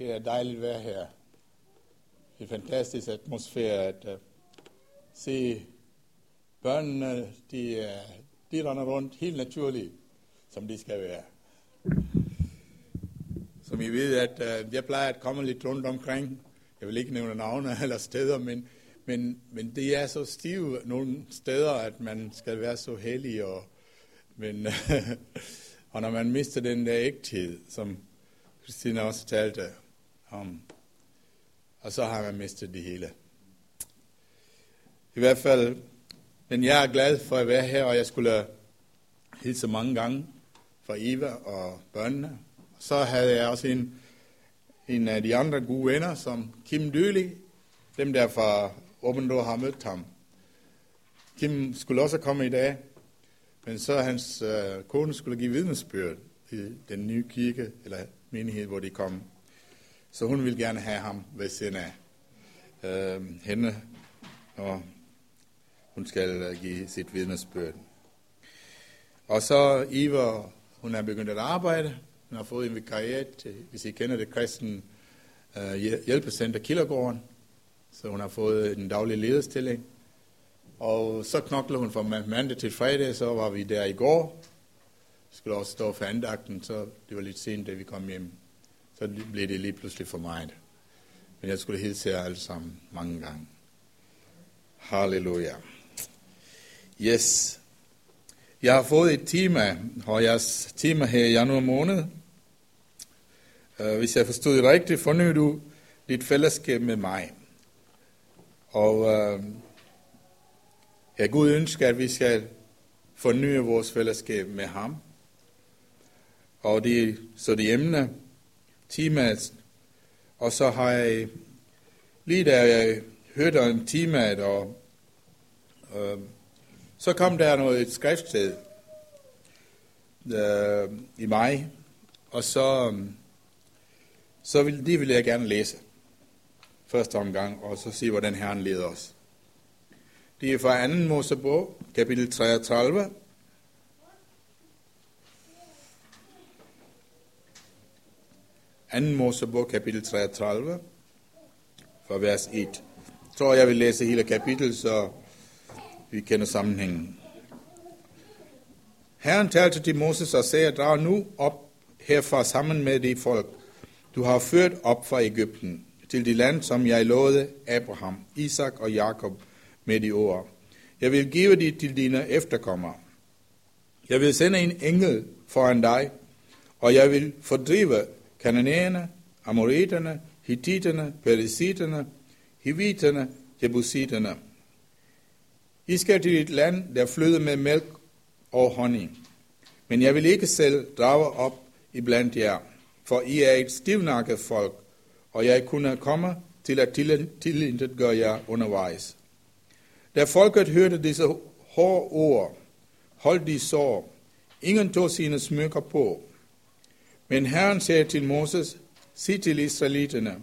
Det er dejligt at være her. Det er fantastisk atmosfære at uh, se børnene, de, uh, de render rundt helt naturligt, som de skal være. Som I ved, at uh, jeg plejer at komme lidt rundt omkring. Jeg vil ikke nævne navne eller steder, men, men, men det er så stive nogle steder, at man skal være så heldig. Og, men, og når man mister den der ægthed, som Christina også talte om, og så har man mistet det hele. I hvert fald, men jeg er glad for at være her, og jeg skulle hilse mange gange for Eva og børnene. Så havde jeg også en, en af de andre gode venner, som Kim Døli, dem der fra Åbendå har mødt ham. Kim skulle også komme i dag, men så hans øh, kone skulle give vidnesbyrd i den nye kirke, eller menighed, hvor de kom. Så hun ville gerne have ham ved siden af øh, hende, og hun skal øh, give sit vidnesbyrd. Og så Eva, hun er begyndt at arbejde. Hun har fået en vikariat, hvis I kender det, kristen øh, hjælpecenter Kildergården. Så hun har fået en daglig lederstilling. Og så knokler hun fra mandag til fredag, så var vi der i går. Skulle også stå for andagten, så det var lidt sent, da vi kom hjem. Så blev det lige pludselig for mig. Men jeg skulle hilse jer alle sammen mange gange. Halleluja. Yes. Jeg har fået et tema, og jeres tema her i januar måned. Øh, hvis jeg forstod det rigtigt, forny du dit fællesskab med mig. Og øh, uh, jeg Gud ønsker, at vi skal forny vores fællesskab med ham. Og det, så det emne, temaet, og så har jeg, lige da jeg hørte om teamet, og øh, så kom der noget et skriftsted øh, i mig, og så, så vil, det vil jeg gerne læse første omgang, og så se, hvordan Herren leder os. Det er fra 2. Mosebog, kapitel 33, 2. Mosebog, kapitel 33, fra vers 1. Jeg tror, jeg vil læse hele kapitlet, så vi kender sammenhængen. Herren talte til Moses og sagde, drag nu op herfra sammen med de folk, du har ført op fra Ægypten, til det land, som jeg lovede Abraham, Isak og Jakob med de ord. Jeg vil give det til dine efterkommere. Jeg vil sende en engel foran dig, og jeg vil fordrive kananæerne, amoriterne, hittiterne, perisiterne, hiviterne, jebusiterne. I skal til et land, der flyder med mælk og honning. Men jeg vil ikke selv drage op i blandt jer, for I er et stivnakket folk, og jeg kunne komme til at tilintet gøre jer undervejs. Da folket hørte disse hårde ord, holdt de så. Ingen tog sine smykker på, men Herren sagde til Moses, sig til israeliterne,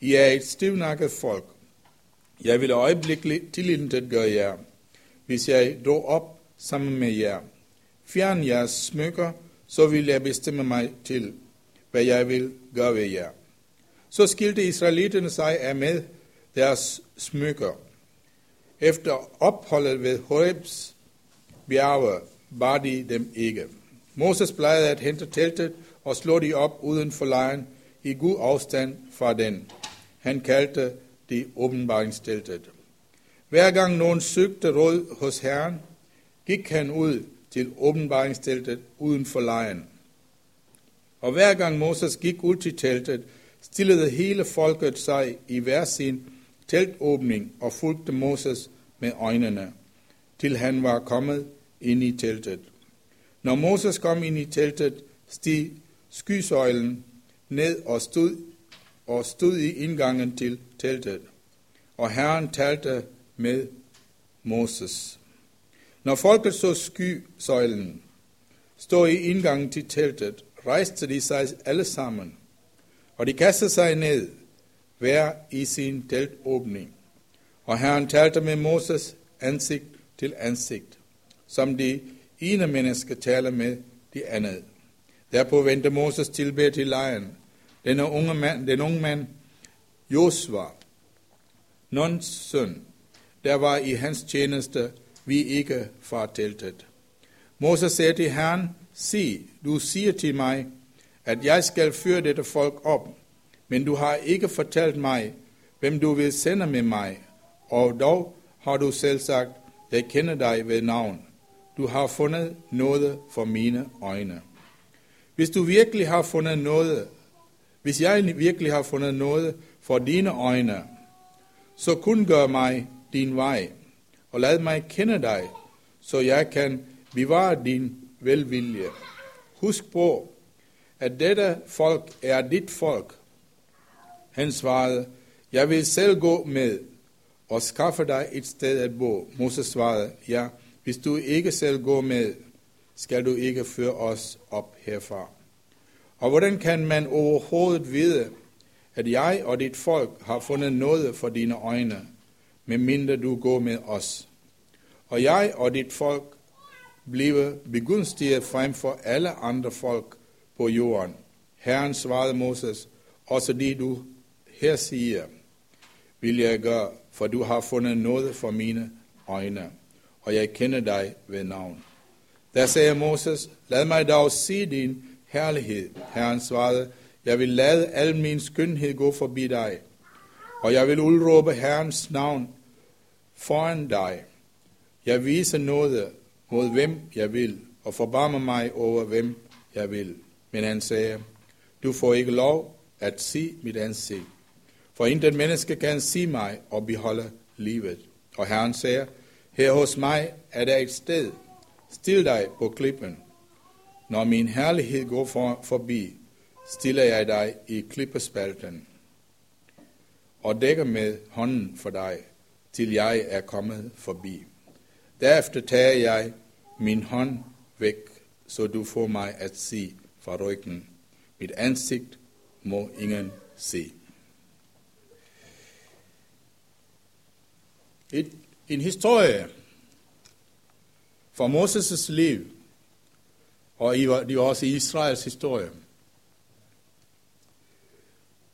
I er et stivnakket folk. Jeg vil øjeblikkeligt tilintet gøre jer, hvis jeg drog op sammen med jer. Fjern jeres smykker, så vil jeg bestemme mig til, hvad jeg vil gøre ved jer. Så skilte israelitterne sig af med deres smykker. Efter opholdet ved Horebs bjerge var de dem ikke. Moses plejede at hente teltet og slå de op uden for lejen i god afstand fra den. Han kaldte det åbenbaringsteltet. Hver gang nogen søgte råd hos Herren, gik han ud til åbenbaringsteltet uden for lejen. Og hver gang Moses gik ud til teltet, stillede hele folket sig i hver sin teltåbning og fulgte Moses med øjnene, til han var kommet ind i teltet. Når Moses kom ind i teltet, steg skysøjlen ned og stod, og stod i indgangen til teltet. Og Herren talte med Moses. Når folket så skysøjlen stå i indgangen til teltet, rejste de sig alle sammen, og de kastede sig ned, hver i sin teltåbning. Og Herren talte med Moses ansigt til ansigt, som de ene menneske taler med de andet. Derpå vendte Moses tilbage til lejren. den unge mand, den unge mand Josua, Nuns søn, der var i hans tjeneste, vi ikke fra teltet. Moses sagde til Herren, sig, du siger til mig, at jeg skal føre dette folk op, men du har ikke fortalt mig, hvem du vil sende med mig, og dog har du selv sagt, jeg kender dig ved navn. Du har fundet noget for mine øjne. Hvis du virkelig har fundet noget, hvis jeg virkelig har fundet noget for dine øjne, så kun gør mig din vej, og lad mig kende dig, så jeg kan bevare din velvilje. Husk på, at dette folk er dit folk. Han svarede, jeg vil selv gå med og skaffe dig et sted at bo. Moses svarede, ja, hvis du ikke selv går med, skal du ikke føre os op herfra. Og hvordan kan man overhovedet vide, at jeg og dit folk har fundet noget for dine øjne, medmindre du går med os? Og jeg og dit folk bliver begunstiget frem for alle andre folk på jorden. Herren svarede Moses, også det du her siger, vil jeg gøre, for du har fundet noget for mine øjne, og jeg kender dig ved navn. Der sagde Moses, lad mig dog se din herlighed. Herren svarede, jeg vil lade al min skønhed gå forbi dig, og jeg vil udråbe Herrens navn foran dig. Jeg viser noget mod hvem jeg vil, og forbarmer mig over hvem jeg vil. Men han sagde, du får ikke lov at se mit ansigt, for intet menneske kan se mig og beholde livet. Og Herren sagde, her hos mig er der et sted. Stil dig på klippen. Når min herlighed går for, forbi, stiller jeg dig i klippespalten og dækker med hånden for dig, til jeg er kommet forbi. Derefter tager jeg min hånd væk, så du får mig at se fra ryggen. Mit ansigt må ingen se. Et, en historie fra Moses' liv, og det er også Israels historie.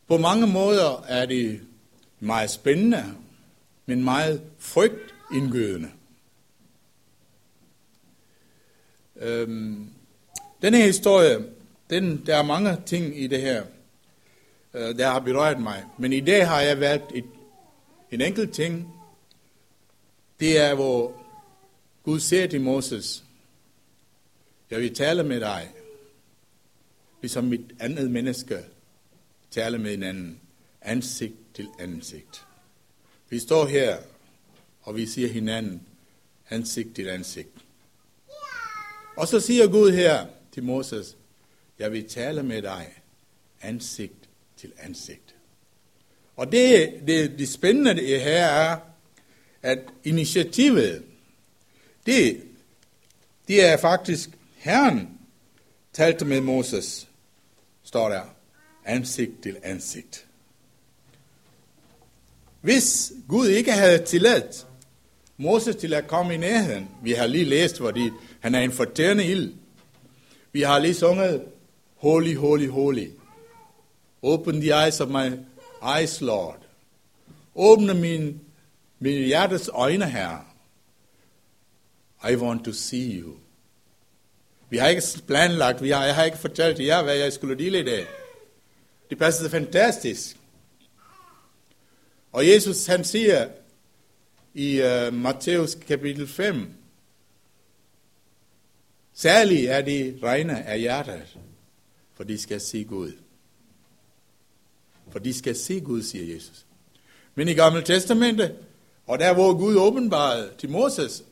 På mange måder er det meget spændende, men meget frygtindgydende. Øhm, denne historie, den, der er mange ting i det her, øh, der har berørt mig. Men i dag har jeg valgt et, en enkelt ting. Det er, hvor Gud siger til Moses, jeg vil tale med dig, ligesom et andet menneske taler med hinanden, ansigt til ansigt. Vi står her, og vi siger hinanden ansigt til ansigt. Og så siger Gud her til Moses, jeg vil tale med dig ansigt til ansigt. Og det, det, det spændende her er, at initiativet, det, det er faktisk Herren talte med Moses, står der, ansigt til ansigt. Hvis Gud ikke havde tilladt Moses til at komme i nærheden, vi har lige læst, hvor han er en fortærende ild. Vi har lige sunget, Holy, holy, holy. Open the eyes of my eyes, Lord. Åbne min, min hjertes øjne her. I want to see you. Vi har ikke planlagt, vi har, jeg har ikke fortalt jer, hvad jeg skulle dele i dag. Det passer fantastisk. Og Jesus han siger i øh, uh, Matthæus kapitel 5, Særligt er de regne af hjertet, for de skal se Gud. For de skal se Gud, siger Jesus. Men i Gamle Testamentet, og der hvor Gud åbenbarede til Moses,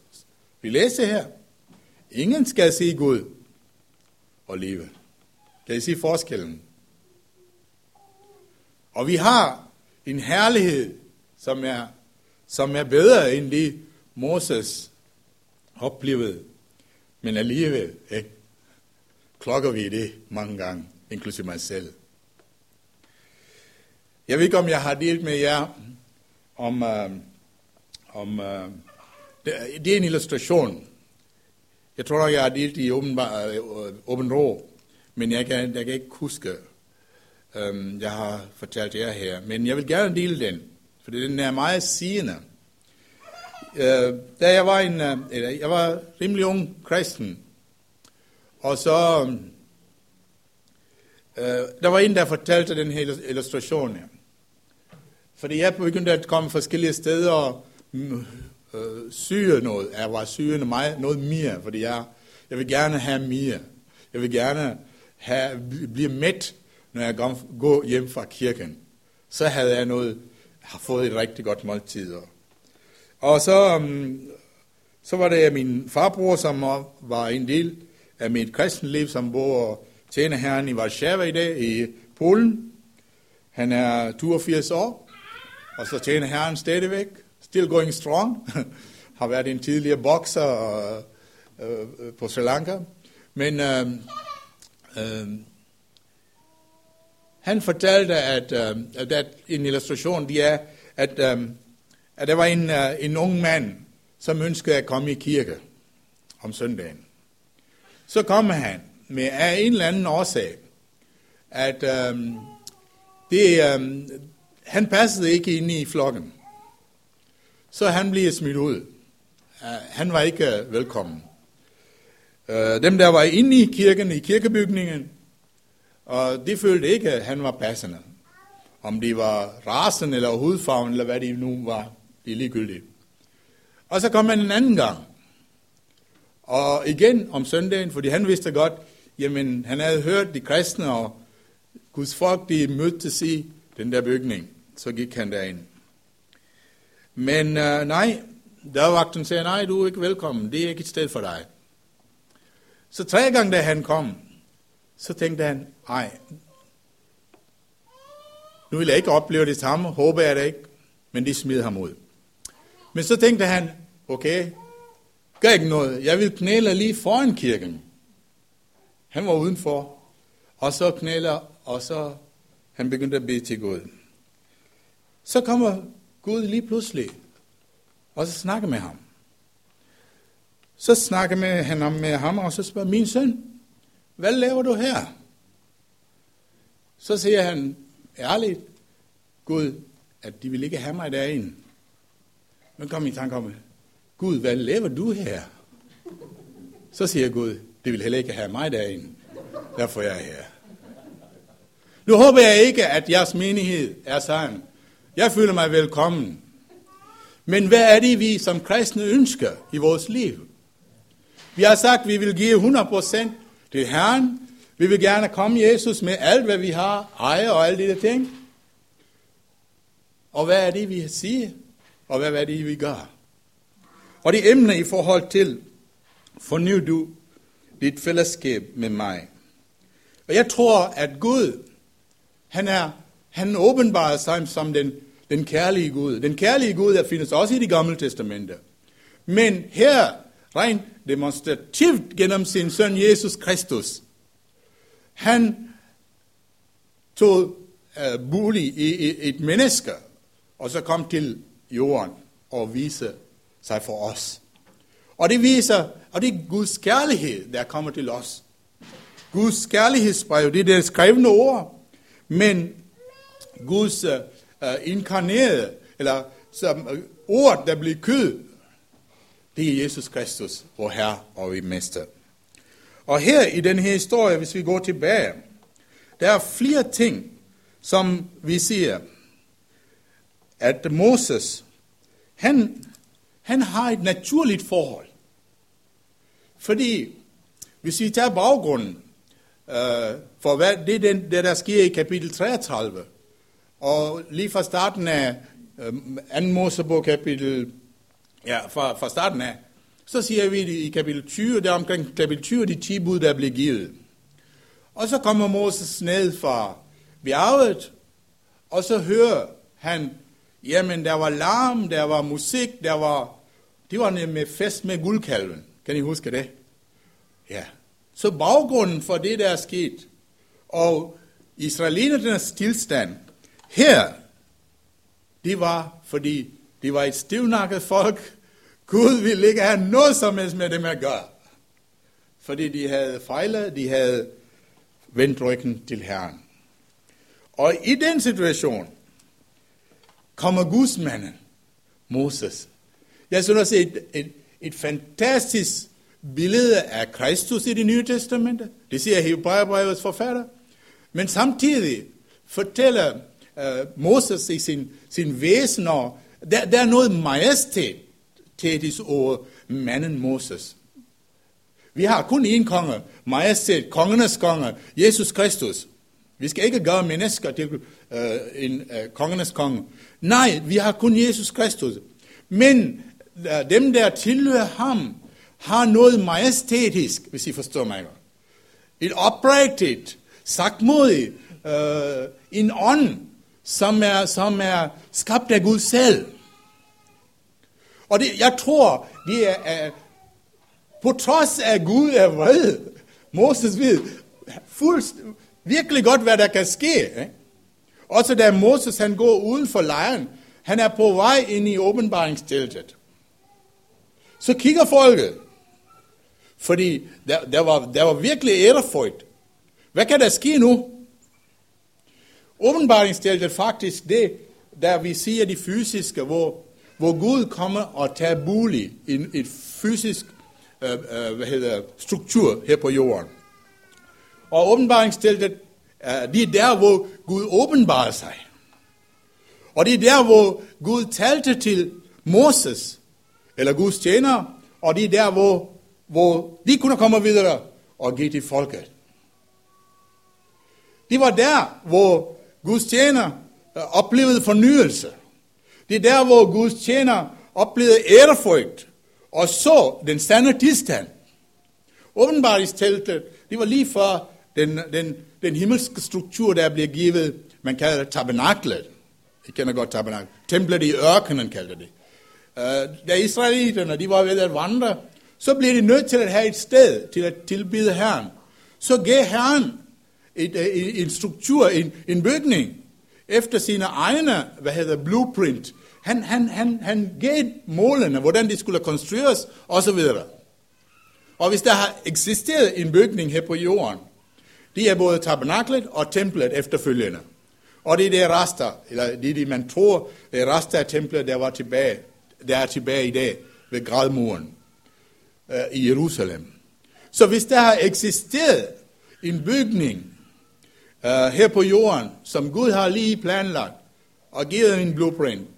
vi læser her, ingen skal se Gud og leve. Kan I se forskellen? Og vi har en herlighed, som er, som er bedre end det Moses oplevede men alligevel ikke, klokker vi det mange gange, inklusive mig selv. Jeg ved ikke, om jeg har delt med jer om, Øh, om uh, det, det er en illustration. Jeg tror nok, jeg har delt i åben, uh, åben ro, men jeg kan, jeg kan ikke huske, øhm, jeg har fortalt jer her. Men jeg vil gerne dele den, for den er meget sigende. Øh, da jeg var, en, øh, jeg var rimelig ung kristen, og så øh, der var en, der fortalte den her illustration her. Fordi jeg begyndte at komme forskellige steder og øh, syge noget. Jeg var sygende mig noget mere, fordi jeg, jeg vil gerne have mere. Jeg vil gerne have, blive mæt, når jeg går hjem fra kirken. Så havde jeg noget, har fået et rigtig godt måltid. Og så, um, så var det min farbror, som var en del af mit kristenliv, som bor og tjener herren i Warszawa i dag, i Polen. Han er 82 år, og så tjener herren stadigvæk. Still going strong. har været en tidligere bokser uh, på Sri Lanka. Men øh, øh, han fortalte, at, øh, at en illustration, de er, at, øh, at der var en, øh, en ung mand, som ønskede at komme i kirke om søndagen. Så kom han med af en eller anden årsag, at øh, det, øh, han passede ikke ind i flokken. Så han blev smidt ud. Han var ikke øh, velkommen. Øh, dem, der var inde i kirken, i kirkebygningen, og de følte ikke, at han var passende. Om de var rasen eller hudfarven, eller hvad de nu var, det er ligegyldigt. Og så kom han en anden gang. Og igen om søndagen, fordi han vidste godt, jamen han havde hørt de kristne og Guds folk, de mødtes i den der bygning. Så gik han derind. Men øh, nej, dørvagten sagde, nej, du er ikke velkommen, det er ikke et sted for dig. Så tre gange, da han kom, så tænkte han, nej, nu vil jeg ikke opleve det samme, håber jeg det ikke, men de smider ham ud. Men så tænkte han, okay, gør ikke noget, jeg vil knæle lige foran kirken. Han var udenfor, og så knæler, og så han begyndte at bede til Gud. Så kommer Gud lige pludselig, og så snakke med ham. Så snakker med, han med ham, og så spørger, min søn, hvad laver du her? Så siger han, ærligt, Gud, at de vil ikke have mig derinde. Men kom i tanke om, Gud, hvad laver du her? Så siger Gud, det vil heller ikke have mig derinde. Derfor er jeg her. Nu håber jeg ikke, at jeres menighed er sådan. Jeg føler mig velkommen. Men hvad er det, vi som kristne ønsker i vores liv? Vi har sagt, at vi vil give 100% til Herren. Vi vil gerne komme Jesus med alt, hvad vi har, ejer og alle de ting. Og hvad er det, vi siger? Og hvad er det, vi gør? Og det emne i forhold til, forny du dit fællesskab med mig. Og jeg tror, at Gud, han er, han åbenbarer sig som den, den kærlige Gud. Den kærlige Gud, der findes også i det gamle testamente. Men her, rent demonstrativt gennem sin søn Jesus Kristus, han tog uh, bolig i, i et menneske, og så kom til jorden og viste sig for os. Og det viser, og det er Guds kærlighed, der kommer til os. Guds kærlighedsbrev, det er det skrevne ord, men Guds øh, øh, uh, inkarnerede, eller som uh, ord, der blev kød, det er Jesus Kristus, vor Herre og vi mester. Og her i den her historie, hvis vi går tilbage, der er flere ting, som vi siger, at Moses, han, han har et naturligt forhold. Fordi, hvis vi tager baggrunden, øh, for hvad, det er den, det, der sker i kapitel 33, og lige fra starten af øh, 2. Mosebog kapitel, ja, fra, fra starten af, så siger vi i kapitel 20, der omkring kapitel 20, de 10 bud, der blev givet. Og så kommer Moses ned fra bjerget, og så hører han, jamen der var larm, der var musik, der var, det var med fest med guldkalven. Kan I huske det? Ja. Så baggrunden for det, der er sket, og israelinernes tilstand, her, det var, fordi det var et stivnakket folk, Gud ville ikke have noget som helst med dem at gøre. Fordi de havde fejlet, de havde vendt ryggen til Herren. Og i den situation kommer gudsmanden, Moses. Jeg synes også et, et, et fantastisk billede af Kristus i det nye testamente. Det siger Hebræerbrevets forfatter. Men samtidig fortæller Øh, Moses i sin, sin væsen, og der, der er noget majestæt over manden Moses. Vi har kun én konge, majestæt, kongernes konge, Jesus Kristus. Vi skal ikke gøre mennesker til øh, en øh, kongernes konge. Nej, vi har kun Jesus Kristus. Men øh, dem, der tilhører ham, har noget majestætisk, hvis I forstår mig. Et oprigtigt, sagtmodigt, øh, en ånd, som er, som er skabt af Gud selv. Og det, jeg tror, vi er, er på trods af Gud er vred. Moses ved fuldst, virkelig godt, hvad der kan ske. Ikke? Også da Moses han går uden for lejren, han er på vej ind i åbenbaringsteltet. Så kigger folket, fordi der, der, var, der var virkelig ærefrygt. Hvad kan der ske nu? Åbenbaringsteltet faktisk det, der vi siger de fysiske, hvor, hvor Gud kommer og tager bolig i et fysisk øh, øh, hvad hedder, struktur her på jorden. Og åbenbaringsteltet, øh, det er der, hvor Gud åbenbarer sig. Og det er der, hvor Gud talte til Moses, eller Guds tjener, og det er der, hvor, hvor de kunne komme videre og give til folket. Det var der, hvor Guds tjener oplevede fornyelse. Det er der, hvor Guds tjener oplevede ærefrygt og så den sande tilstand. Åbenbaringsteltet, det var lige for den, den, den himmelske struktur, der blev givet, man kalder det tabernaklet. I kender godt tabernaklet. Templet i ørkenen kaldte det. Uh, øh, da israeliterne de var ved at vandre, så blev de nødt til at have et sted til at tilbyde Herren. Så gav Herren et, øh, et, en struktur, en, en bygning, efter sine egne, hvad hedder blueprint. Han, han, han, han gav målene, hvordan de skulle konstrueres, osv. Og hvis der har eksisteret en bygning her på jorden, det er både tabernaklet og templet efterfølgende. Og det er det rester, eller det er det, man tror, det er rester af templet, der var tilbage, der er tilbage i dag ved gradmuren øh, i Jerusalem. Så hvis der har eksisteret en bygning uh, her på jorden, som Gud har lige planlagt og givet en blueprint,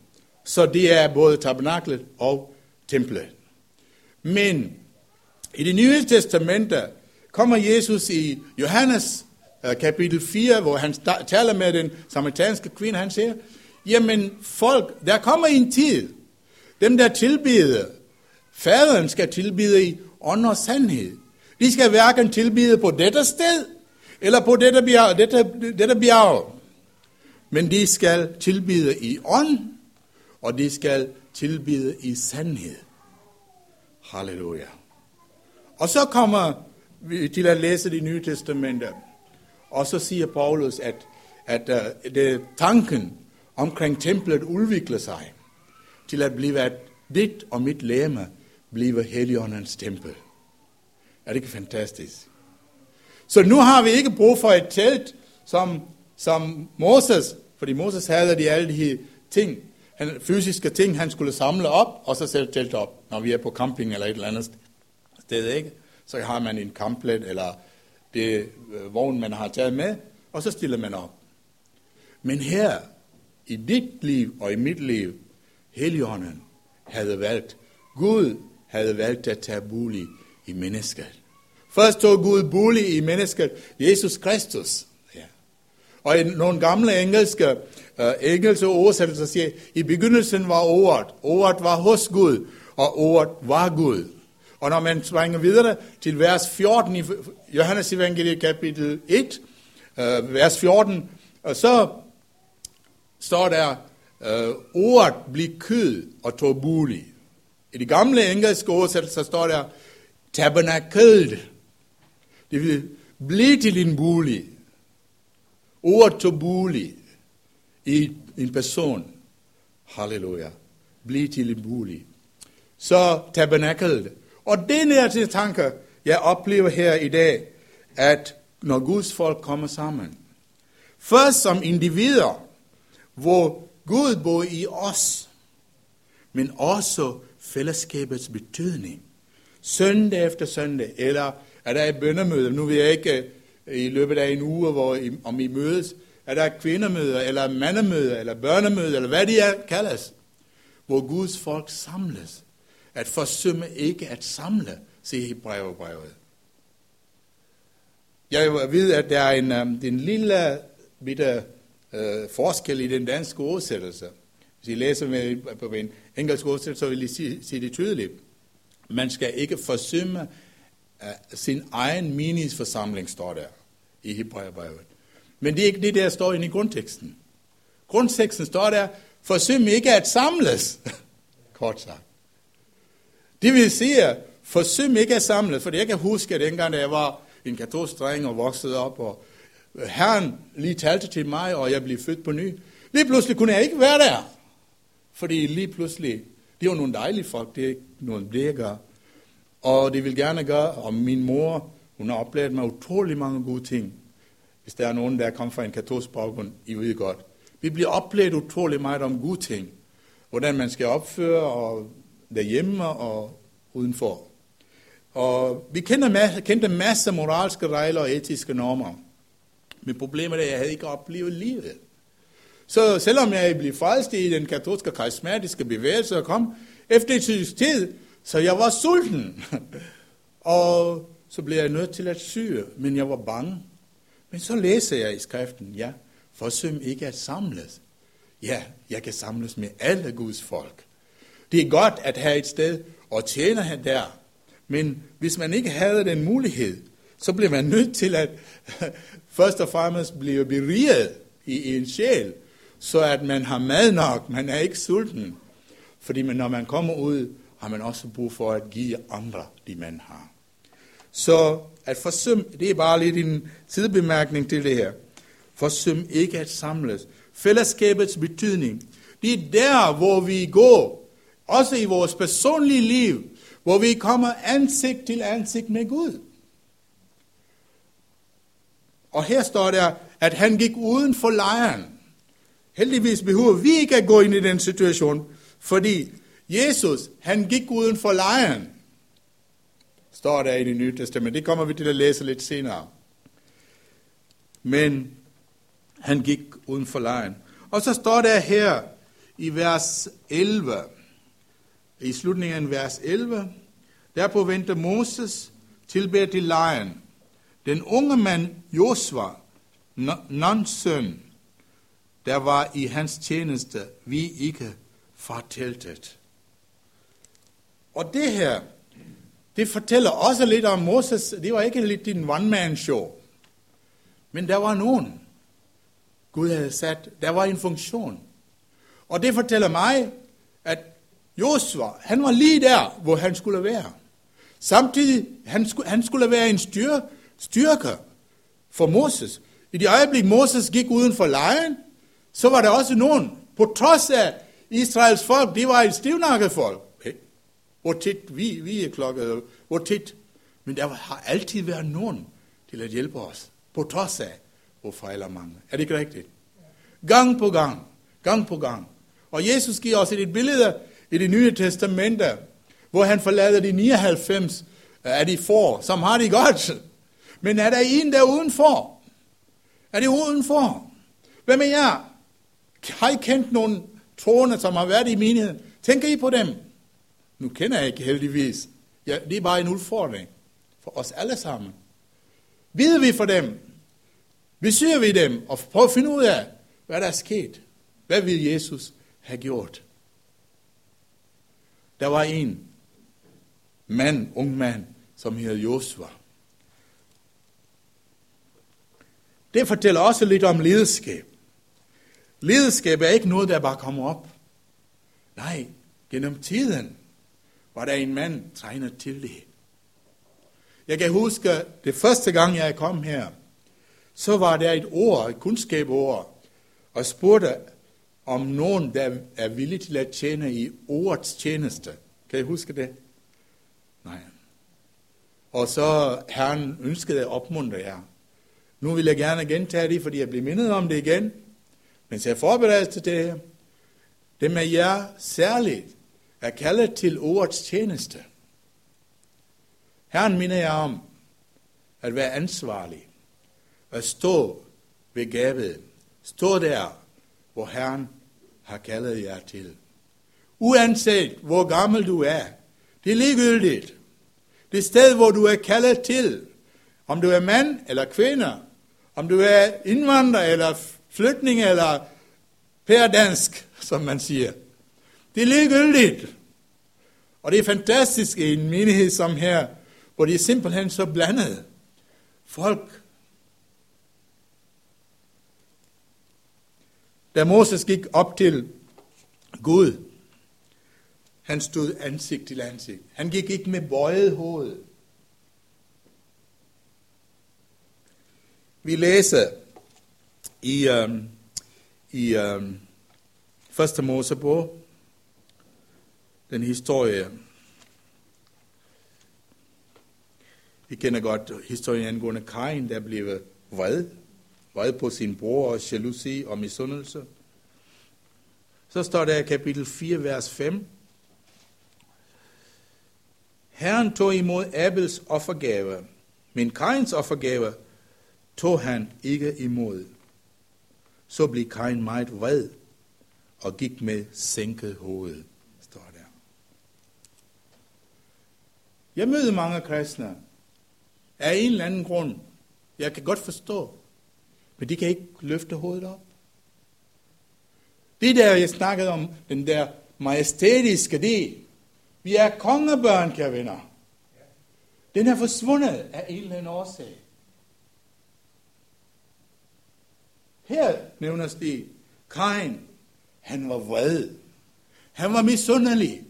så det er både tabernaklet og templet. Men i det nye testamente kommer Jesus i Johannes uh, kapitel 4, hvor han taler med den samaritanske kvinde, han siger, jamen folk, der kommer en tid, dem der tilbeder, faderen skal tilbede i ånd og sandhed. De skal hverken tilbede på dette sted, eller på dette bjerg, dette, dette bjerg. Men de skal tilbide i ånd, og de skal tilbide i sandhed. Halleluja. Og så kommer vi til at læse det nye testamente, og så siger Paulus, at, at uh, det, tanken omkring templet udvikler sig til at blive, at dit og mit læme bliver Helligåndens tempel. Er det ikke fantastisk? Så nu har vi ikke brug for et telt, som, som Moses, fordi Moses havde de alle de ting, han, fysiske ting, han skulle samle op, og så sætte telt op, når vi er på camping eller et eller andet sted, ikke? Så har man en kamplet, eller det øh, vogn, man har taget med, og så stiller man op. Men her, i dit liv og i mit liv, Helligånden havde valgt, Gud havde valgt at tage bolig i mennesket. Først tog Gud bolig i mennesket, Jesus Kristus. Ja. Og i nogle gamle engelske, uh, engelske oversættelser siger, i begyndelsen var ordet, ordet var hos Gud, og ordet var Gud. Og når man springer videre til vers 14 i Johannes evangeliet kapitel 1, uh, øh, vers 14, og så står der, uh, ordet blev kød og tog bolig. I de gamle engelske oversættelser står der tabernacled. Det vil blive til en bolig. Ordet til bolig i en person. Halleluja. Bliv til en bolig. Så tabernaklet. Og det er til tanker, jeg oplever her i dag, at når Guds folk kommer sammen, Først som individer, hvor Gud bor i os, men også fællesskabets betydning. Søndag efter søndag, eller er der et bøndermøde, nu vil jeg ikke øh, i løbet af en uge, hvor I, om I mødes, er der kvindermøder, eller mandemøder, eller børnemøder, eller hvad de er, kaldes, hvor Guds folk samles. At forsømme ikke at samle, siger Hebræerbrevet. Jeg ved, at der er en, øh, en lille bitte øh, forskel i den danske oversættelse. Hvis I læser med, på en engelsk oversættelse, så vil I sige, sige det tydeligt. Man skal ikke forsømme sin egen meningsforsamling, står der i Hebræerbrevet. Men det er ikke det, der står inde i grundteksten. Grundteksten står der, forsøm ikke at samles, kort sagt. Det vil sige, forsøm ikke at samles, for jeg kan huske, at dengang, da jeg var en katolsk dreng og voksede op, og øh, Herren lige talte til mig, og jeg blev født på ny. Lige pludselig kunne jeg ikke være der, fordi lige pludselig, det var nogle dejlige folk, det er ikke noget, det gør. Og det vil gerne gøre, og min mor, hun har oplevet mig utrolig mange gode ting. Hvis der er nogen, der kommer fra en katolsk baggrund, I ved godt. Vi bliver oplevet utrolig meget om gode ting. Hvordan man skal opføre og derhjemme og udenfor. Og vi kender masser, kendte masser af moralske regler og etiske normer. Men problemet er, at jeg havde ikke oplevet livet. Så selvom jeg blev frelst i den katolske karismatiske bevægelse og kom efter et tid, så jeg var sulten. og så blev jeg nødt til at syge, men jeg var bange. Men så læser jeg i skriften, ja, forsøg ikke at samles. Ja, jeg kan samles med alle Guds folk. Det er godt at have et sted og tjene her der. Men hvis man ikke havde den mulighed, så blev man nødt til at først og fremmest blive beriget i en sjæl, så at man har mad nok, man er ikke sulten. Fordi når man kommer ud, har man også brug for at give andre det, man har. Så at forsøm, det er bare lidt en sidebemærkning til det her. Forsøm ikke at samles. Fællesskabets betydning. Det er der, hvor vi går, også i vores personlige liv, hvor vi kommer ansigt til ansigt med Gud. Og her står der, at han gik uden for lejren. Heldigvis behøver vi ikke at gå ind i den situation, fordi Jesus, han gik uden for lejren. Står der i det nye testament. Det kommer vi til at læse lidt senere. Men han gik uden for lejren. Og så står der her i vers 11, i slutningen af vers 11, derpå vendte Moses tilbage til lejren. Den unge mand Josua, Nuns søn, der var i hans tjeneste, vi ikke fra teltet. Og det her, det fortæller også lidt om Moses. Det var ikke lidt en one-man-show. Men der var nogen, Gud havde sat. Der var en funktion. Og det fortæller mig, at Josua, han var lige der, hvor han skulle være. Samtidig, han skulle, han skulle være en styr, styrke for Moses. I det øjeblik, Moses gik uden for lejen, så var der også nogen, på trods af Israels folk, de var et stivnakket folk. Hvor tit, vi, vi er klokket, hvor tit. Men der har altid været nogen til at hjælpe os, på trods af, hvor fejler mange. Er det ikke rigtigt? Gang på gang, gang på gang. Og Jesus giver os et billede i det nye testamente, hvor han forlader de 99 af øh, de for, som har det godt. Men er der en der udenfor? Er det udenfor? Hvem er jeg? Har I kendt nogle troende, som har været i menigheden? Tænker I på dem? Nu kender jeg ikke heldigvis. Ja, det er bare en udfordring for os alle sammen. Bider vi for dem? Besøger vi dem og prøver at finde ud af, hvad der er sket? Hvad vil Jesus have gjort? Der var en mand, ung mand, som hed Josua. Det fortæller også lidt om lederskab. Lederskab er ikke noget, der bare kommer op. Nej, gennem tiden var der en mand trænet til det. Jeg kan huske, det første gang, jeg kom her, så var der et ord, et kundskabord, og spurgte om nogen, der er villig til at tjene i ordets tjeneste. Kan I huske det? Nej. Og så Herren ønskede at opmuntre jer. Nu vil jeg gerne gentage det, fordi jeg bliver mindet om det igen. Men jeg forbereder til det her. Dem af jer særligt er kaldet til ordets tjeneste. Herren minder jeg om at være ansvarlig. At stå ved gavet, Stå der, hvor Herren har kaldet jer til. Uanset hvor gammel du er. Det er ligegyldigt. Det sted, hvor du er kaldet til. Om du er mand eller kvinde. Om du er indvandrer eller flygtning eller pærdansk, som man siger. Det er ligegyldigt. Og det er fantastisk i en menighed som her, hvor det er simpelthen så blandet. Folk. Da Moses gik op til Gud, han stod ansigt til ansigt. Han gik ikke med bøjet hoved. Vi læser i, um, i um, første Mosebog den historie. Vi kender godt historien angående Kain, der blev vred, vred på sin bror og jalousi og misundelse. Så står der i kapitel 4, vers 5. Herren tog imod Abels offergave, men Kains offergave tog han ikke imod. Så blev Kain meget vred og gik med sænket hovedet står der. Jeg møder mange kristne af en eller anden grund. Jeg kan godt forstå, men de kan ikke løfte hovedet op. Det der, jeg snakkede om, den der majestætiske del, vi er kongebørn, kære venner. Den er forsvundet af en eller anden årsag. Her nævnes det, Kain, han var vred. Han var misundelig.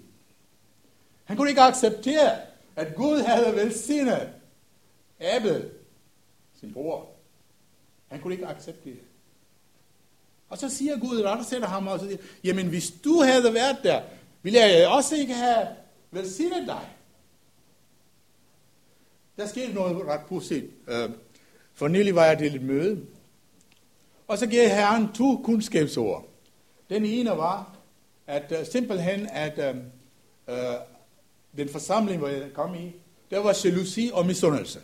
Han kunne ikke acceptere, at Gud havde velsignet Abel, sin bror. Han kunne ikke acceptere det. Og så siger Gud, og der sætter ham og siger, jamen hvis du havde været der, ville jeg også ikke have velsignet dig. Der skete noget ret positivt. Øh, for nylig var jeg til et møde, og så giver Herren to kundskabsord. Den ene var, at øh, simpelthen, at øh, den forsamling, hvor jeg kom i, der var jalousi og misundelse.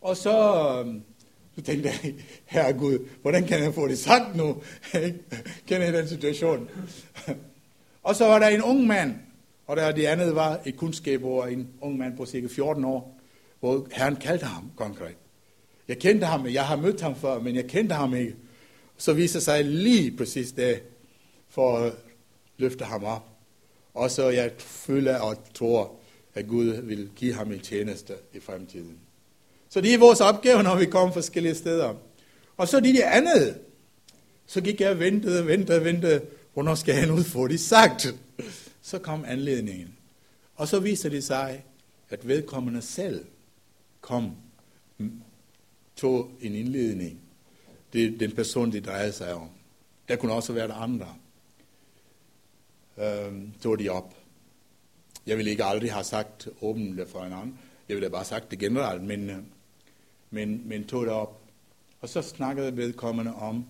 Og så, øhm, så tænkte jeg, herre Gud, hvordan kan jeg få det sagt nu? Kender jeg den situation? og så var der en ung mand, og der det andet var et kundskab over en ung mand på cirka 14 år, hvor Herren kaldte ham konkret. Jeg kendte ham, jeg har mødt ham før, men jeg kendte ham ikke. Så viser sig lige præcis det, for at løfte ham op. Og så jeg føler og tror, at Gud vil give ham en tjeneste i fremtiden. Så det er vores opgave, når vi kommer forskellige steder. Og så det, andet. Så gik jeg og ventede, ventede, ventede. Hvornår skal han ud få det sagt? Så kom anledningen. Og så viser det sig, at vedkommende selv kom, tog en indledning. Det er den person, det drejer sig om. Der kunne også være der andre øh, tog de op. Jeg ville ikke aldrig have sagt åbent for en anden. Jeg ville have bare sagt det generelt, men, øh, men, men tog det op. Og så snakkede vedkommende om,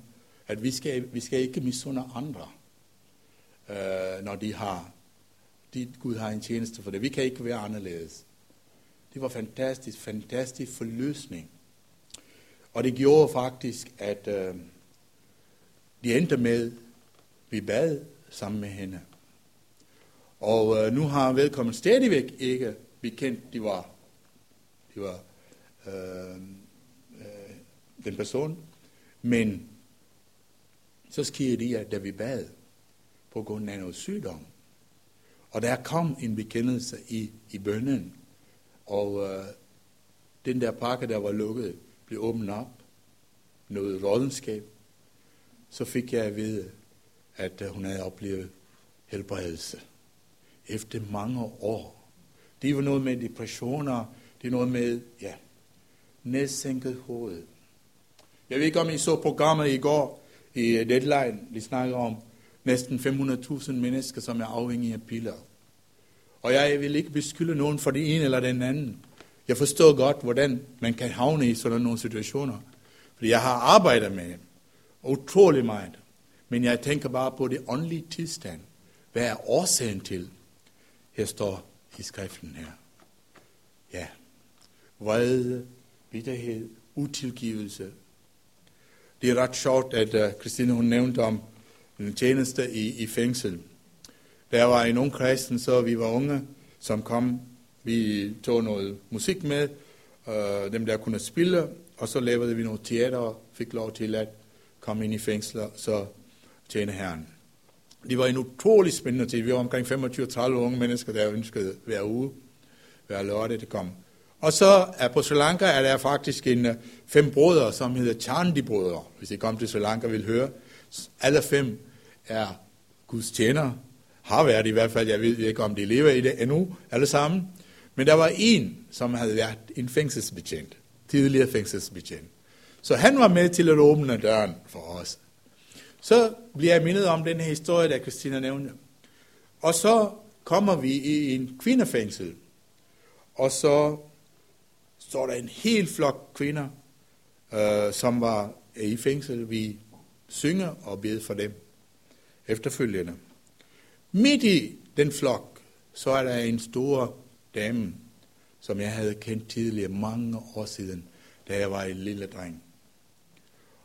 at vi skal, vi skal ikke misunde andre, øh, når de har de, Gud har en tjeneste for det. Vi kan ikke være anderledes. Det var fantastisk, fantastisk forløsning. Og det gjorde faktisk, at øh, de endte med, vi bad sammen med hende. Og øh, nu har vedkommende stadigvæk ikke bekendt, de var, de var øh, øh, den person. Men så sker det, at da vi bad på grund af noget sygdom, og der kom en bekendelse i, i bønnen, og øh, den der pakke, der var lukket, blev åbnet op. Noget rådenskab. Så fik jeg at vide, at hun havde oplevet helbredelse. Efter mange år. Det var noget med depressioner. Det er noget med, ja, nedsænket hoved. Jeg ved ikke, om I så programmet i går i øh, Deadline. De snakker om næsten 500.000 mennesker, som er afhængige af piller. Og jeg vil ikke beskylde nogen for det ene eller den anden. Jeg forstår godt, hvordan man kan havne i sådan nogle situationer. Fordi jeg har arbejdet med dem. Utrolig meget. Men jeg tænker bare på det åndelige tilstand. Hvad er årsagen til? Her står i skriften her. Ja. Vrede, bitterhed, utilgivelse. Det er ret sjovt, at uh, Christine hun nævnte om en tjeneste i, i fængsel. Der var en ung kristen, så vi var unge, som kom. Vi tog noget musik med, øh, dem der kunne spille, og så lavede vi noget teater og fik lov til at komme ind i fængsler, så tjene Herren. Det var en utrolig spændende tid. Vi var omkring 25-30 unge mennesker, der ønskede hver uge, hver lørdag, det kom. Og så er på Sri Lanka er der faktisk en øh, fem brødre, som hedder Chandi-brødre, hvis I kom til Sri Lanka vil høre. Alle fem er Guds tjenere, har været i hvert fald, jeg ved ikke, om de lever i det endnu, alle sammen. Men der var en, som havde været en fængselsbetjent, tidligere fængselsbetjent. Så han var med til at åbne døren for os. Så bliver jeg mindet om den her historie, der Christina nævnte. Og så kommer vi i en kvindefængsel, og så står der en hel flok kvinder, øh, som var i fængsel. Vi synger og beder for dem efterfølgende. Midt i den flok, så er der en stor dame, som jeg havde kendt tidligere mange år siden, da jeg var en lille dreng.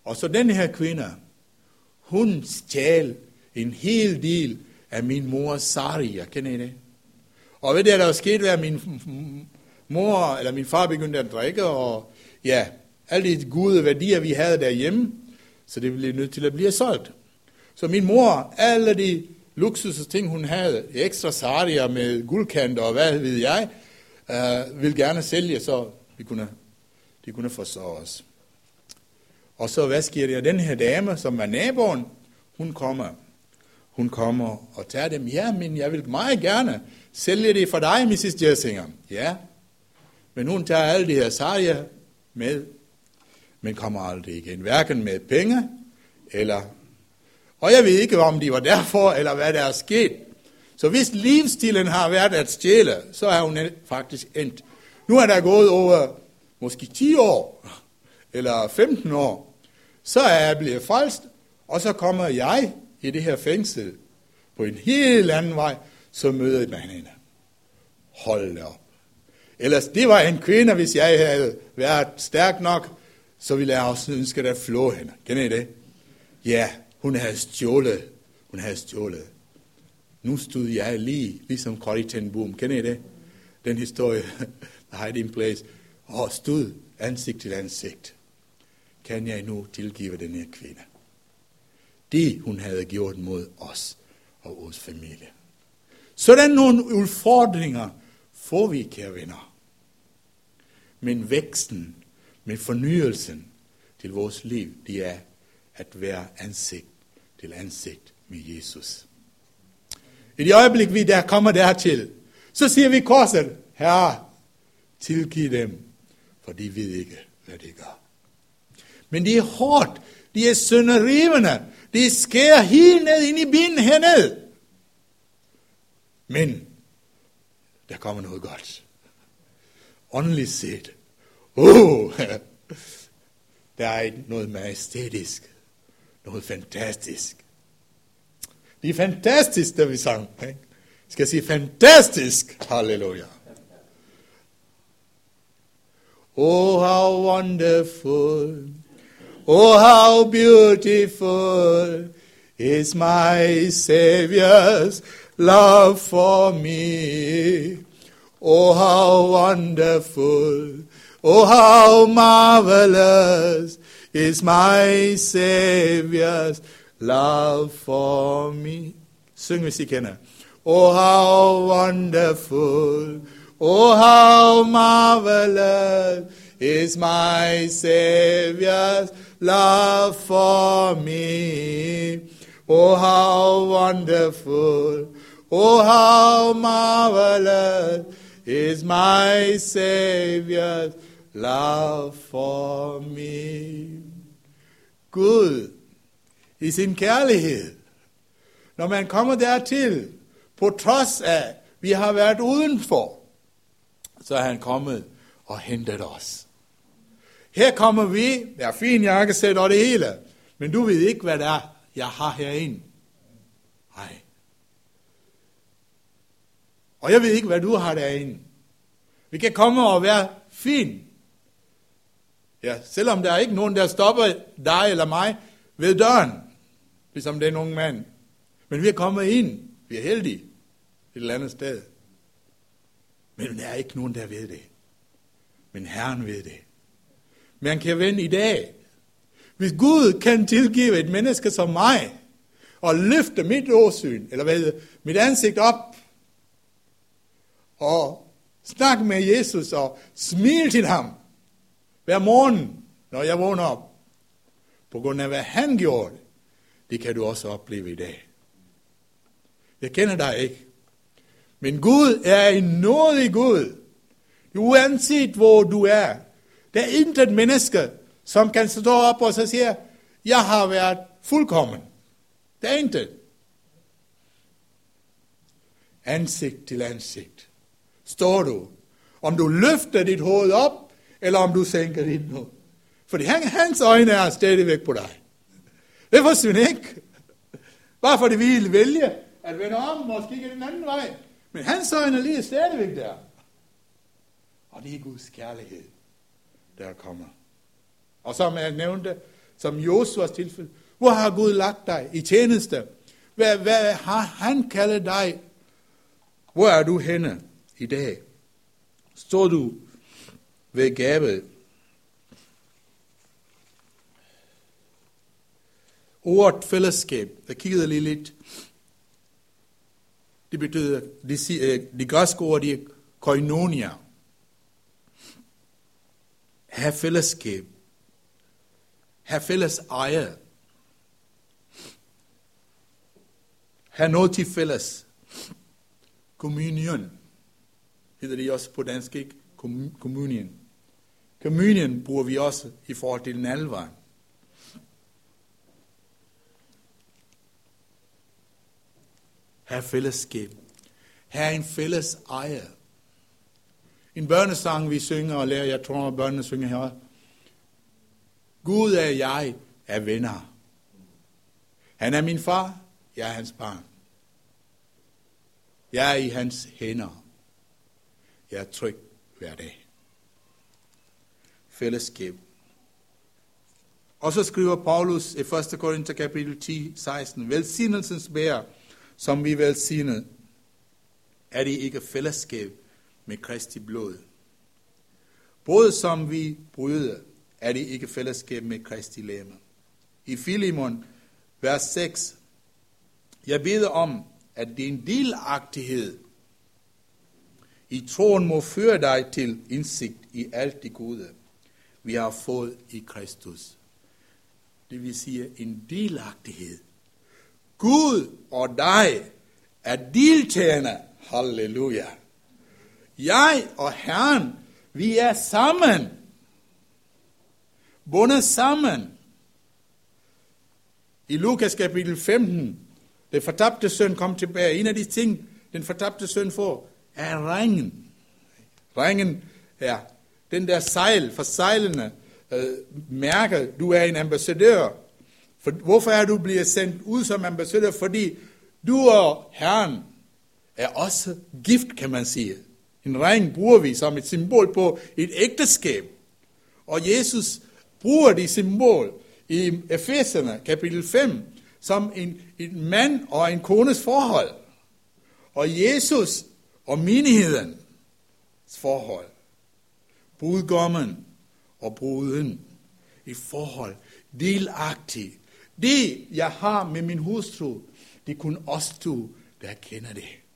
Og så den her kvinde, hun stjal en hel del af min mors saria, kender I det? Og ved det, der var sket, at min mor eller min far begyndte at drikke, og ja, alle de gode værdier, vi havde derhjemme, så det blev nødt til at blive solgt. Så min mor, alle de luksus ting, hun havde, ekstra sardier med guldkanter og hvad ved jeg, øh, ville gerne sælge, så vi kunne, de kunne forsørge os. Og så hvad sker der? Den her dame, som er naboen, hun kommer. Hun kommer og tager dem. Ja, men jeg vil meget gerne sælge det for dig, Mrs. Jersinger. Ja, men hun tager alle de her sarger med, men kommer aldrig igen. Hverken med penge, eller... Og jeg ved ikke, om de var derfor, eller hvad der er sket. Så hvis livsstilen har været at stjæle, så er hun faktisk endt. Nu er der gået over måske 10 år, eller 15 år. Så er jeg blevet frelst, og så kommer jeg i det her fængsel på en helt anden vej, så møder man hende. Hold da op. Ellers det var en kvinde, hvis jeg havde været stærk nok, så ville jeg også ønske at flå hende. Kender I det? Ja, hun havde stjålet. Hun havde stjålet. Nu stod jeg lige, ligesom Corrie ten Boom. Kender I det? Den historie, The Hiding Place. Og stod ansigt til ansigt. Kan jeg nu tilgive den her kvinde? Det, hun havde gjort mod os og vores familie. Sådan nogle udfordringer får vi, kære venner. Men væksten, med fornyelsen til vores liv, det er at være ansigt til ansigt med Jesus. I det øjeblik, vi der kommer dertil, så siger vi korset, Herre, tilgiv dem, for de ved ikke, hvad de gør. Men det er hårdt, de er sønderrivende, det skærer helt ned ind i binden herned. Men der kommer noget godt. Åndeligt set. Oh, der er noget majestætisk. Noget fantastisk. Det er fantastisk, det vi sang. Ikke? Skal jeg sige fantastisk? Halleluja. Oh, how wonderful. Oh, how beautiful is my Savior's love for me. Oh, how wonderful, oh, how marvelous is my Savior's love for me. Hvis I kender. Oh, how wonderful, oh, how marvelous is my Savior's love for me. Oh, how wonderful, oh, how marvelous is my Savior's love for me. Gud, i sin kærlighed, når man kommer dertil, på trods af, vi har været udenfor, så er han kommet og hentet os. Her kommer vi, jeg har fin jakkesæt og det hele, men du ved ikke, hvad det er, jeg har herinde. Nej. Og jeg ved ikke, hvad du har derinde. Vi kan komme og være fin. Ja, selvom der er ikke nogen, der stopper dig eller mig ved døren, ligesom den unge mand. Men vi er kommet ind. Vi er heldige et eller andet sted. Men der er ikke nogen, der ved det. Men Herren ved det. Man kan vende i dag. Hvis Gud kan tilgive et menneske som mig, og løfte mit åsyn, eller hvad hedder, mit ansigt op, og snakke med Jesus og smile til ham hver morgen, når jeg vågner op, på grund af hvad han gjorde, det kan du også opleve i dag. Jeg kender dig ikke, men Gud er en nådig Gud. Uanset hvor du er, der er intet menneske, som kan stå op og så sige, jeg har været fuldkommen. Det er intet. Ansigt til ansigt. Står du. Om du løfter dit hoved op, eller om du sænker dit nu. Fordi han, hans øjne er stadigvæk på dig. Det forsvinder ikke. Bare fordi vi vil vælge at vende om og kigge den anden vej. Men hans øjne lige stadigvæk der. Og det er Guds kærlighed, der kommer. Og som jeg nævnte, som Josuas tilfælde, hvor har Gud lagt dig i tjeneste? Hvad, hvad har han kaldet dig? Hvor er du henne i dag? Står du ved gabet? Ordet fællesskab, der kiggede lige lidt. Det betyder, det, øh, det græske ord, det er koinonia. Have fællesskab. Have fælles eje. Have noget til fælles. Communion hedder det også på dansk, ikke? Communion. Communion bruger vi også i forhold til nadveren. Have fællesskab. Have en fælles ejer. En børnesang, vi synger og lærer, jeg tror, at børnene synger her. Gud er jeg er venner. Han er min far, jeg er hans barn. Jeg er i hans hænder. Jeg er tryg hver dag. Fællesskab. Og så skriver Paulus i 1. Korinther kapitel 10, 16, velsignelsens bær, som vi velsignede, er det ikke fællesskab med Kristi blod. Både som vi bryder, er det ikke fællesskab med Kristi læme. I Filimon, vers 6, jeg beder om, at din delagtighed i troen må føre dig til indsigt i alt det gode, vi har fået i Kristus. Det vil sige en delagtighed. Gud og dig er deltagende. Halleluja. Jeg og Herren, vi er sammen. Bundet sammen. I Lukas kapitel 15, den fortabte søn kom tilbage. En af de ting, den fortabte søn får, er ringen. Ringen er den der sejl, for sejlene øh, mærker, du er en ambassadør. For, hvorfor er du blevet sendt ud som ambassadør? Fordi du og Herren er også gift, kan man sige. En ring bruger vi som et symbol på et ægteskab. Og Jesus bruger det symbol i Efeserne kapitel 5 som en, en mand og en kones forhold. Og Jesus og menighedens forhold. Brudgommen og bruden. Et forhold. Delagtigt. Det, jeg har med min hustru, det er kun os to, der kender det.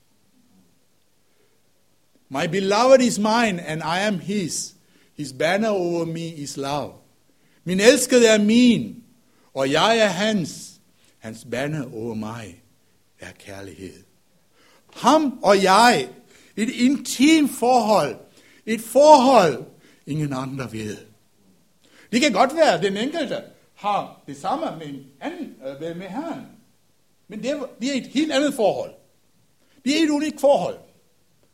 My beloved is mine, and I am his. His banner over me is love. Min elskede er min, og jeg er hans. Hans banner over mig er kærlighed. Ham og jeg, et intimt forhold, et forhold, ingen andre ved. Det kan godt være, at den enkelte har det samme med, en anden, øh, med Herren. Men det er, det er et helt andet forhold. Det er et unikt forhold.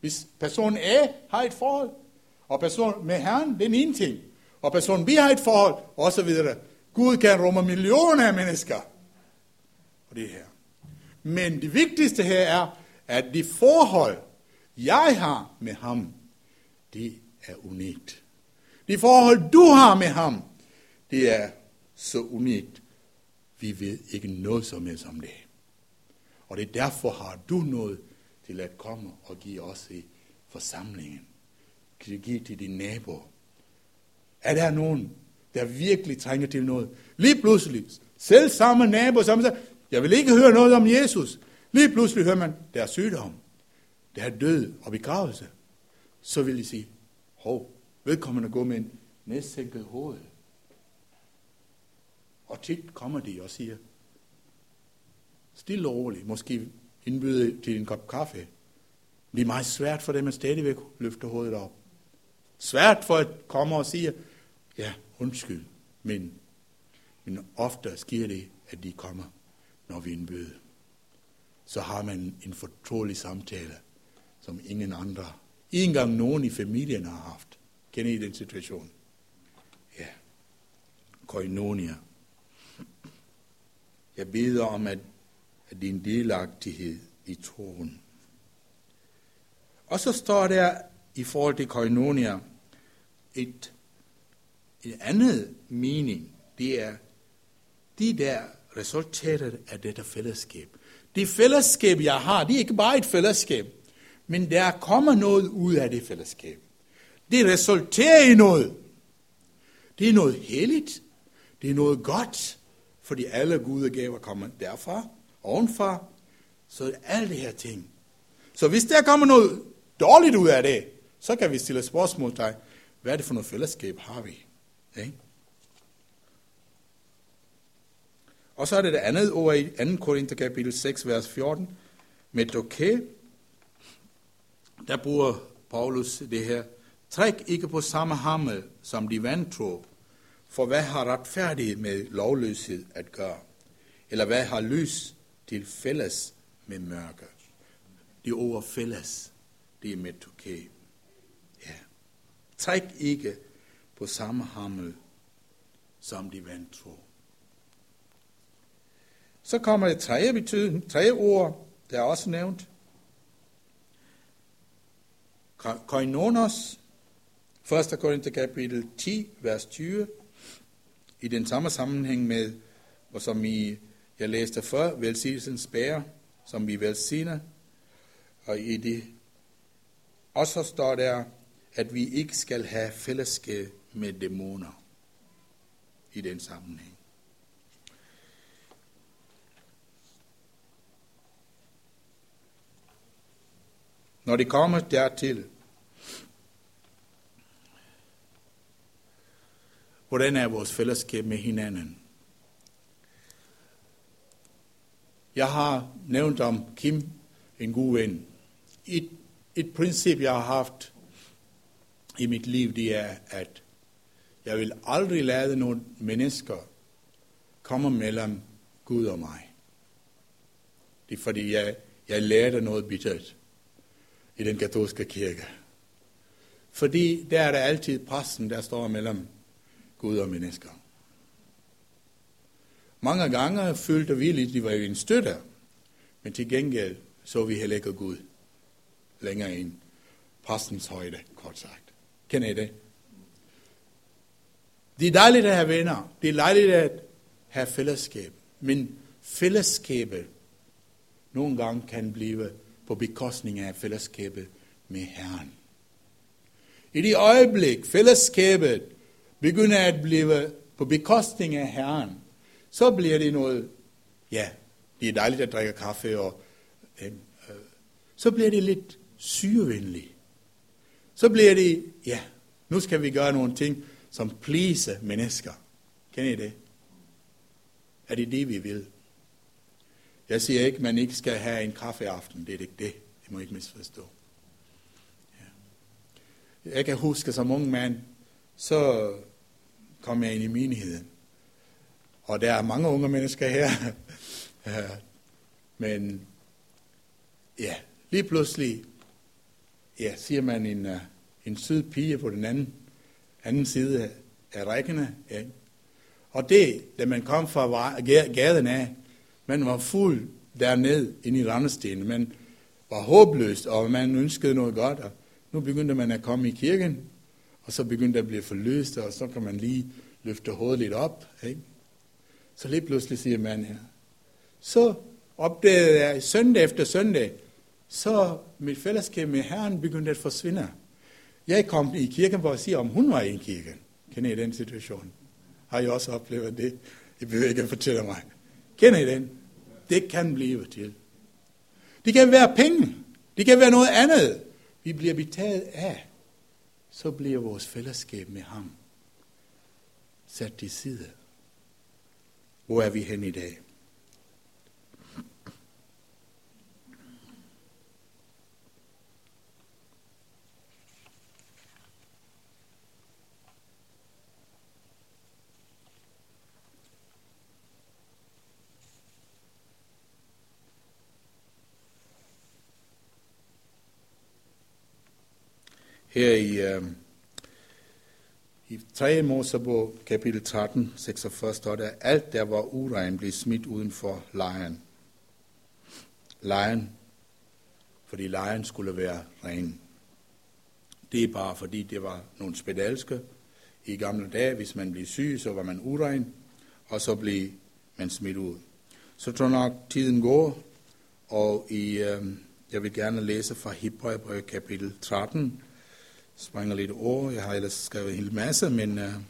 Hvis person A har et forhold, Og person med Herren, det er en ting. Og person B har et forhold, og så videre. Gud kan rumme millioner af mennesker. Og det her. Men det vigtigste her er, at de forhold, jeg har med ham, det er unikt. De forhold, du har med ham, det er så unikt. Vi ved ikke noget som helst om det. Og det er derfor har du noget til at komme og give os i forsamlingen. Kan du give til dine naboer? Er der nogen, der virkelig trænger til noget? Lige pludselig, selv samme nabo, som siger, jeg vil ikke høre noget om Jesus. Lige pludselig hører man, der er sygdom, der er død og begravelse. Så vil de sige, hov, vedkommende gå med en næstsænket hoved. Og tit kommer de og siger, stille og roligt, måske indbyde til en kop kaffe. Det er meget svært for dem at stadigvæk løfte hovedet op. Svært for at komme og sige, ja, undskyld, men, men ofte sker det, at de kommer, når vi indbyder. Så har man en fortrolig samtale, som ingen andre, ikke engang nogen i familien har haft. Kender I den situation? Ja. Koinonia. Jeg beder om, at, af din delagtighed i troen. Og så står der i forhold til koinonia et, et andet mening. Det er de der resultater af dette fællesskab. Det fællesskab, jeg har, det er ikke bare et fællesskab, men der kommer noget ud af det fællesskab. Det resulterer i noget. Det er noget helligt. Det er noget godt, fordi alle gudegaver kommer derfra, ovenfra. Så er alle det her ting. Så hvis der kommer noget dårligt ud af det, så kan vi stille spørgsmål til, hvad er det for noget fællesskab har vi? Ikke? Og så er det det andet ord i 2. Korinther kapitel 6, vers 14, med okay. Der bruger Paulus det her, træk ikke på samme hammel som de vantro, for hvad har retfærdighed med lovløshed at gøre? Eller hvad har lys til fælles med mørke? Det ord fælles, det er metoke. Ja. Træk ikke på samme hammel som de vantro. Så kommer det tredje, betydning, tredje ord, der er også nævnt. Koinonos, 1. Korinther kapitel 10, vers 20, i den samme sammenhæng med, og som I, jeg læste før, velsignelsens bære, som vi velsigner, og i det også står der, at vi ikke skal have fællesskab med dæmoner i den sammenhæng. Når det kommer dertil, hvordan er vores fællesskab med hinanden? Jeg har nævnt om Kim, en god ven. Et, et princip, jeg har haft i mit liv, det er, at jeg vil aldrig lade nogle mennesker komme mellem Gud og mig. Det er fordi, jeg, jeg lærte noget bittert i den katolske kirke. Fordi der er der altid præsten, der står mellem Gud og mennesker. Mange gange følte vi lidt, at de var en støtte, men til gengæld så vi heller ikke Gud længere end præstens højde, kort sagt. Kender I det? Det er dejligt at have venner. Det er dejligt at have fællesskab. Men fællesskabet nogle gange kan blive på bekostning af fællesskabet med Herren. I det øjeblik, fællesskabet begynder at blive på bekostning af Herren, så bliver det noget, ja, det er dejligt at drikke kaffe, og øh, øh, så bliver det lidt syrevenligt. Så bliver det, ja, nu skal vi gøre nogle ting, som please mennesker. Kender I det? Er det det, vi vil? Jeg siger ikke, at man ikke skal have en kaffeaften. Det er ikke det. Det må ikke misforstå. Ja. Jeg kan huske, som ung mand, så kom jeg ind i menigheden. Og der er mange unge mennesker her. Men ja, lige pludselig ja, siger man en, øh, en sød pige på den anden, anden side af, af rækkerne. Ja. Og det, da man kom fra gaden af, man var fuld derned inde i Randestenen. Man var håbløst, og man ønskede noget godt. Og nu begyndte man at komme i kirken, og så begyndte det at blive forløst, og så kan man lige løfte hovedet lidt op. Ikke? Så lige pludselig siger man her, så opdagede jeg søndag efter søndag, så mit fællesskab med Herren begyndte at forsvinde. Jeg kom i kirken for at sige, om hun var i kirken. Kender I den situation? Har I også oplevet det? I behøver ikke at fortælle mig. Kender I den? Det kan blive til. Det kan være penge. Det kan være noget andet. Vi bliver betaget af. Så bliver vores fællesskab med ham sat til side. Hvor er vi hen i dag? her i, uh, i 3. Mosebog, kapitel 13, 46, står der, alt der var uren blev smidt uden for lejren. Lejren, fordi lejren skulle være ren. Det er bare fordi, det var nogle spedalske. I gamle dage, hvis man blev syg, så var man uren, og så blev man smidt ud. Så tror nok, tiden går, og i, øh, jeg vil gerne læse fra Hebræerbrevet kapitel 13, springer lidt over. Jeg har ellers skrevet en hel masse, men øh, uh,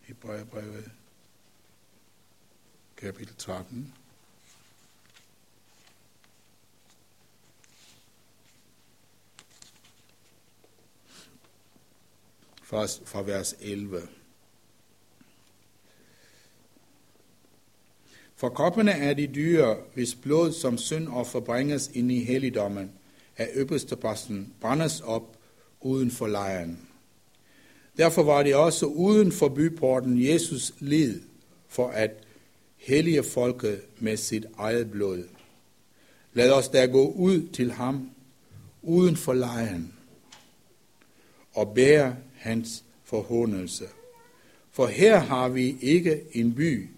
Hebræerbrevet, kapitel 13. Fra, fra vers 11. For kroppene er de dyre, hvis blod som syndoffer bringes ind i helligdommen, af øverstepræsten, brændes op uden for lejren. Derfor var det også uden for byporten Jesus lid for at hellige folket med sit eget blod. Lad os da gå ud til ham uden for lejren og bære hans forhåndelse. For her har vi ikke en by,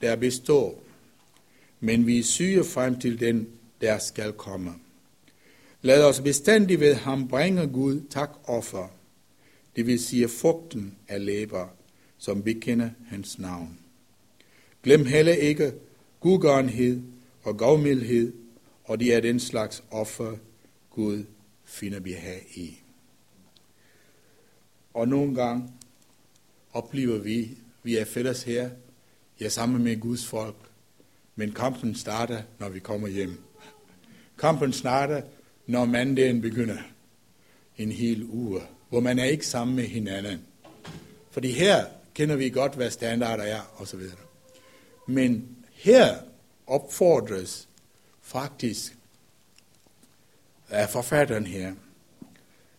der består, men vi syge frem til den, der skal komme. Lad os bestandig ved ham bringe Gud tak offer, det vil sige fugten af læber, som bekender hans navn. Glem heller ikke gudgørenhed og gavmildhed, og det er den slags offer, Gud finder behag i. Og nogle gange oplever vi, vi er fælles her, ja sammen med Guds folk, men kampen starter, når vi kommer hjem. Kampen starter, når mandagen begynder. En hel uge, hvor man er ikke sammen med hinanden. Fordi her kender vi godt, hvad standarder er, osv. Men her opfordres faktisk af forfatteren her,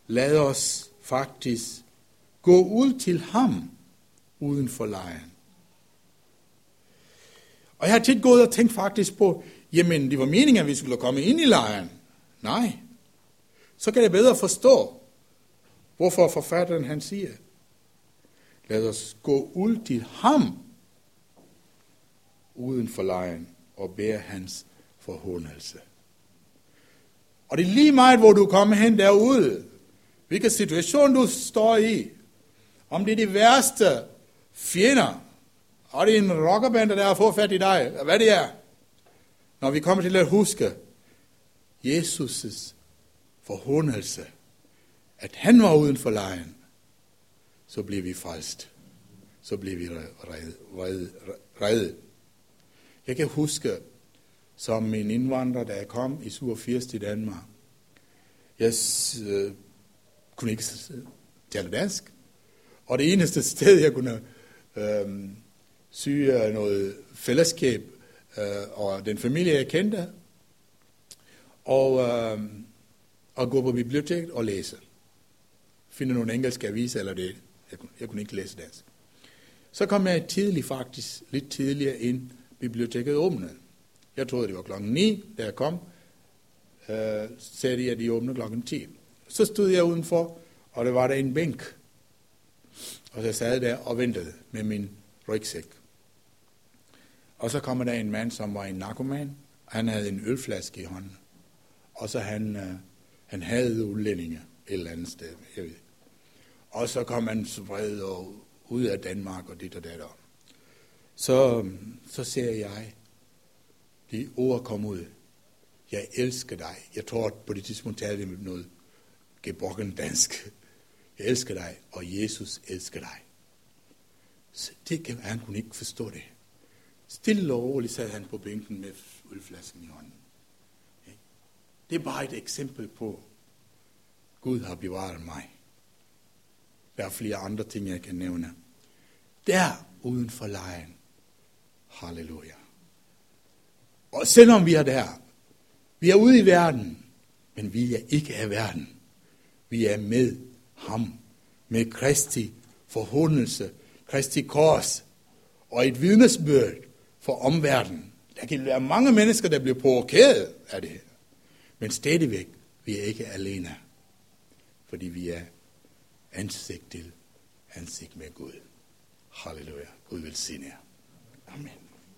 lad os faktisk gå ud til ham uden for lejren. Og jeg har tit gået og tænkt faktisk på, jamen det var meningen, at vi skulle komme ind i lejren. Nej. Så kan jeg bedre forstå, hvorfor forfatteren han siger, lad os gå ud til ham uden for lejren og bære hans forhåndelse. Og det er lige meget, hvor du kommer hen derude, hvilken situation du står i, om det er de værste fjender, og det er en rockerband, der har fået fat i dig, hvad det er. Når vi kommer til at huske Jesus' forhåndelse, at han var uden for lejen, så bliver vi frelst. Så bliver vi reddet. Jeg kan huske, som en indvandrer, der kom i 87 til Danmark. Jeg øh, kunne ikke tale dansk. Og det eneste sted, jeg kunne øh, syge noget fællesskab øh, og den familie, jeg kendte, og, øh, og gå på biblioteket og læse. Finde nogle engelske aviser eller det. Jeg kunne, jeg kunne ikke læse dansk. Så kom jeg tidligt faktisk, lidt tidligere ind, biblioteket åbnede. Jeg troede, det var klokken 9, da jeg kom. øh, sagde de, at de åbnede klokken 10. Så stod jeg udenfor, og der var der en bænk. Og så sad der og ventede med min rygsæk. Og så kommer der en mand, som var en narkoman. Han havde en ølflaske i hånden. Og så han, øh, han havde udlændinge et eller andet sted. Jeg ved. Og så kom han så vred og ud af Danmark og dit og det der. Så, så ser jeg de ord kom ud. Jeg elsker dig. Jeg tror, at på det tidspunkt talte med noget gebrokken dansk. Jeg elsker dig, og Jesus elsker dig. Så det han kunne ikke forstå det. Stille og roligt sad han på bænken med ølflasken i hånden. Det er bare et eksempel på, Gud har bevaret mig. Der er flere andre ting, jeg kan nævne. Der uden for lejen. Halleluja. Og selvom vi er der, vi er ude i verden, men vi er ikke af verden. Vi er med ham, med Kristi forhåndelse, Kristi kors og et vidnesbyrd for omverdenen. Der kan være mange mennesker, der bliver provokeret af det. Men stadigvæk, vi er ikke alene. Fordi vi er ansigt til ansigt med Gud. Halleluja. Gud vil sige jer. Amen.